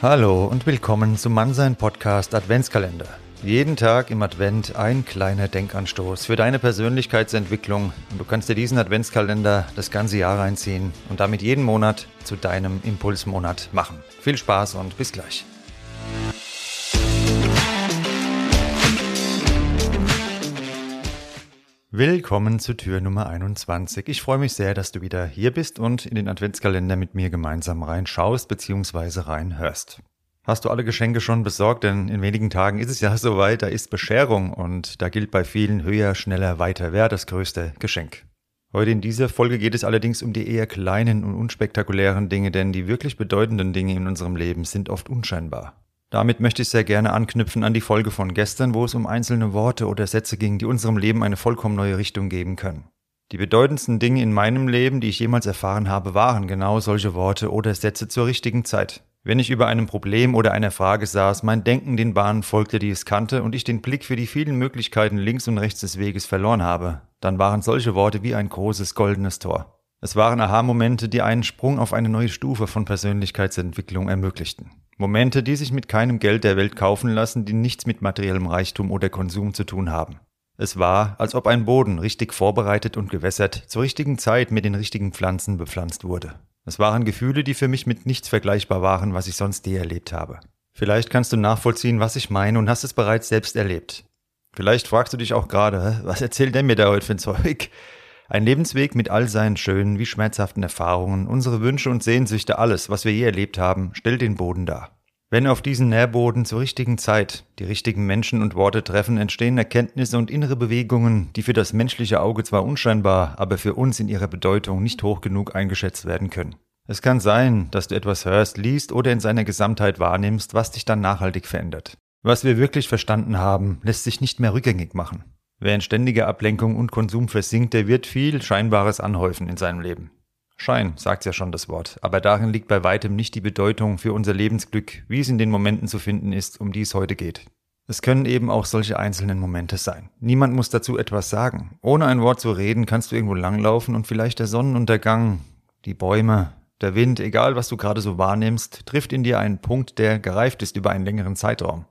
Hallo und willkommen zum Mannsein Podcast Adventskalender. Jeden Tag im Advent ein kleiner Denkanstoß für deine Persönlichkeitsentwicklung und du kannst dir diesen Adventskalender das ganze Jahr reinziehen und damit jeden Monat zu deinem Impulsmonat machen. Viel Spaß und bis gleich. Willkommen zu Tür Nummer 21. Ich freue mich sehr, dass du wieder hier bist und in den Adventskalender mit mir gemeinsam reinschaust bzw. reinhörst. Hast du alle Geschenke schon besorgt? Denn in wenigen Tagen ist es ja soweit, da ist Bescherung und da gilt bei vielen höher, schneller, weiter. Wer das größte Geschenk? Heute in dieser Folge geht es allerdings um die eher kleinen und unspektakulären Dinge, denn die wirklich bedeutenden Dinge in unserem Leben sind oft unscheinbar. Damit möchte ich sehr gerne anknüpfen an die Folge von gestern, wo es um einzelne Worte oder Sätze ging, die unserem Leben eine vollkommen neue Richtung geben können. Die bedeutendsten Dinge in meinem Leben, die ich jemals erfahren habe, waren genau solche Worte oder Sätze zur richtigen Zeit. Wenn ich über einem Problem oder einer Frage saß, mein Denken den Bahnen folgte, die es kannte, und ich den Blick für die vielen Möglichkeiten links und rechts des Weges verloren habe, dann waren solche Worte wie ein großes goldenes Tor. Es waren Aha-Momente, die einen Sprung auf eine neue Stufe von Persönlichkeitsentwicklung ermöglichten. Momente, die sich mit keinem Geld der Welt kaufen lassen, die nichts mit materiellem Reichtum oder Konsum zu tun haben. Es war, als ob ein Boden richtig vorbereitet und gewässert zur richtigen Zeit mit den richtigen Pflanzen bepflanzt wurde. Es waren Gefühle, die für mich mit nichts vergleichbar waren, was ich sonst je erlebt habe. Vielleicht kannst du nachvollziehen, was ich meine und hast es bereits selbst erlebt. Vielleicht fragst du dich auch gerade, was erzählt der mir da heute für ein Zeug? Ein Lebensweg mit all seinen schönen wie schmerzhaften Erfahrungen, unsere Wünsche und Sehnsüchte, alles, was wir je erlebt haben, stellt den Boden dar. Wenn auf diesen Nährboden zur richtigen Zeit die richtigen Menschen und Worte treffen, entstehen Erkenntnisse und innere Bewegungen, die für das menschliche Auge zwar unscheinbar, aber für uns in ihrer Bedeutung nicht hoch genug eingeschätzt werden können. Es kann sein, dass du etwas hörst, liest oder in seiner Gesamtheit wahrnimmst, was dich dann nachhaltig verändert. Was wir wirklich verstanden haben, lässt sich nicht mehr rückgängig machen. Wer in ständiger Ablenkung und Konsum versinkt, der wird viel Scheinbares anhäufen in seinem Leben. Schein, sagt's ja schon das Wort, aber darin liegt bei weitem nicht die Bedeutung für unser Lebensglück, wie es in den Momenten zu finden ist, um die es heute geht. Es können eben auch solche einzelnen Momente sein. Niemand muss dazu etwas sagen. Ohne ein Wort zu reden, kannst du irgendwo langlaufen und vielleicht der Sonnenuntergang, die Bäume, der Wind, egal was du gerade so wahrnimmst, trifft in dir einen Punkt, der gereift ist über einen längeren Zeitraum.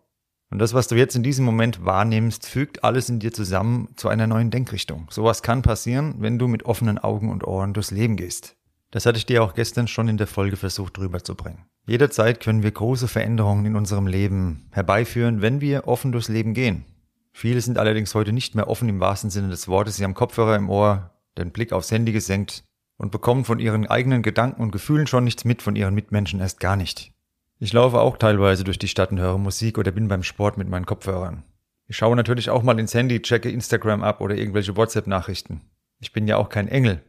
Und das, was du jetzt in diesem Moment wahrnimmst, fügt alles in dir zusammen zu einer neuen Denkrichtung. Sowas kann passieren, wenn du mit offenen Augen und Ohren durchs Leben gehst. Das hatte ich dir auch gestern schon in der Folge versucht rüberzubringen. Jederzeit können wir große Veränderungen in unserem Leben herbeiführen, wenn wir offen durchs Leben gehen. Viele sind allerdings heute nicht mehr offen im wahrsten Sinne des Wortes. Sie haben Kopfhörer im Ohr, den Blick aufs Handy gesenkt und bekommen von ihren eigenen Gedanken und Gefühlen schon nichts mit, von ihren Mitmenschen erst gar nicht. Ich laufe auch teilweise durch die Stadt und höre Musik oder bin beim Sport mit meinen Kopfhörern. Ich schaue natürlich auch mal ins Handy, checke Instagram ab oder irgendwelche WhatsApp-Nachrichten. Ich bin ja auch kein Engel.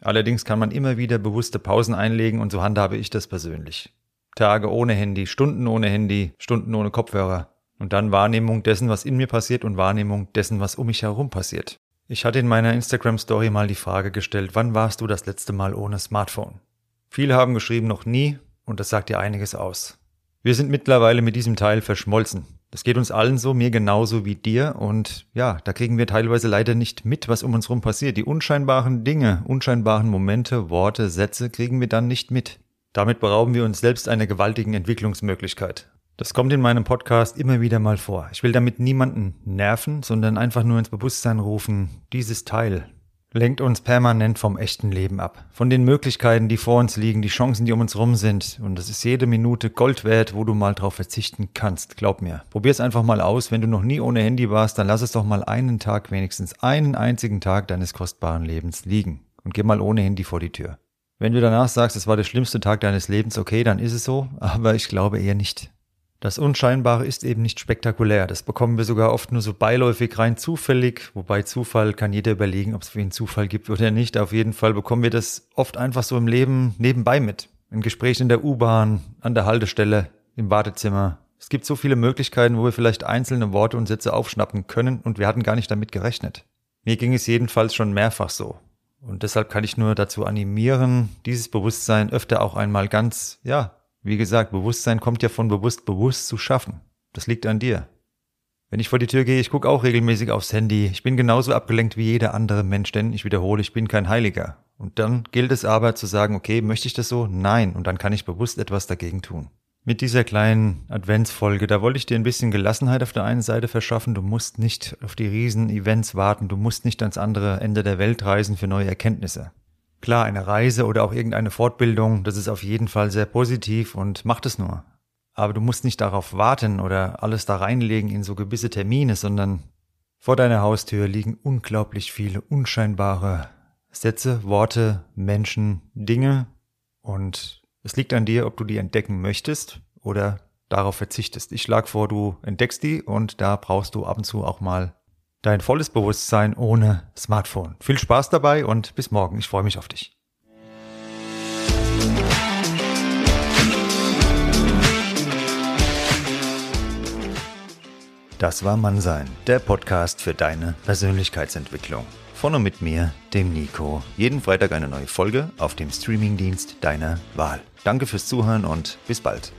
Allerdings kann man immer wieder bewusste Pausen einlegen und so handhabe ich das persönlich. Tage ohne Handy, Stunden ohne Handy, Stunden ohne Kopfhörer. Und dann Wahrnehmung dessen, was in mir passiert und Wahrnehmung dessen, was um mich herum passiert. Ich hatte in meiner Instagram-Story mal die Frage gestellt, wann warst du das letzte Mal ohne Smartphone? Viele haben geschrieben, noch nie, und das sagt dir einiges aus. Wir sind mittlerweile mit diesem Teil verschmolzen. Das geht uns allen so, mir genauso wie dir und ja, da kriegen wir teilweise leider nicht mit, was um uns rum passiert. Die unscheinbaren Dinge, unscheinbaren Momente, Worte, Sätze kriegen wir dann nicht mit. Damit berauben wir uns selbst einer gewaltigen Entwicklungsmöglichkeit. Das kommt in meinem Podcast immer wieder mal vor. Ich will damit niemanden nerven, sondern einfach nur ins Bewusstsein rufen, dieses Teil, lenkt uns permanent vom echten Leben ab. Von den Möglichkeiten, die vor uns liegen, die Chancen, die um uns rum sind. Und es ist jede Minute Gold wert, wo du mal drauf verzichten kannst. Glaub mir. Probier's einfach mal aus. Wenn du noch nie ohne Handy warst, dann lass es doch mal einen Tag, wenigstens einen einzigen Tag deines kostbaren Lebens liegen. Und geh mal ohne Handy vor die Tür. Wenn du danach sagst, es war der schlimmste Tag deines Lebens, okay, dann ist es so. Aber ich glaube eher nicht. Das Unscheinbare ist eben nicht spektakulär. Das bekommen wir sogar oft nur so beiläufig rein zufällig. Wobei Zufall kann jeder überlegen, ob es für ihn Zufall gibt oder nicht. Auf jeden Fall bekommen wir das oft einfach so im Leben nebenbei mit. In Gesprächen in der U-Bahn, an der Haltestelle, im Wartezimmer. Es gibt so viele Möglichkeiten, wo wir vielleicht einzelne Worte und Sätze aufschnappen können und wir hatten gar nicht damit gerechnet. Mir ging es jedenfalls schon mehrfach so. Und deshalb kann ich nur dazu animieren, dieses Bewusstsein öfter auch einmal ganz, ja, wie gesagt, Bewusstsein kommt ja von bewusst bewusst zu schaffen. Das liegt an dir. Wenn ich vor die Tür gehe, ich gucke auch regelmäßig aufs Handy. Ich bin genauso abgelenkt wie jeder andere Mensch, denn ich wiederhole, ich bin kein Heiliger. Und dann gilt es aber zu sagen, okay, möchte ich das so? Nein. Und dann kann ich bewusst etwas dagegen tun. Mit dieser kleinen Adventsfolge, da wollte ich dir ein bisschen Gelassenheit auf der einen Seite verschaffen. Du musst nicht auf die Riesen-Events warten, du musst nicht ans andere Ende der Welt reisen für neue Erkenntnisse. Klar, eine Reise oder auch irgendeine Fortbildung, das ist auf jeden Fall sehr positiv und mach es nur. Aber du musst nicht darauf warten oder alles da reinlegen in so gewisse Termine, sondern vor deiner Haustür liegen unglaublich viele unscheinbare Sätze, Worte, Menschen, Dinge und es liegt an dir, ob du die entdecken möchtest oder darauf verzichtest. Ich schlage vor, du entdeckst die und da brauchst du ab und zu auch mal dein volles Bewusstsein ohne Smartphone. Viel Spaß dabei und bis morgen. Ich freue mich auf dich. Das war Mannsein, der Podcast für deine Persönlichkeitsentwicklung. Von und mit mir, dem Nico. Jeden Freitag eine neue Folge auf dem Streamingdienst deiner Wahl. Danke fürs Zuhören und bis bald.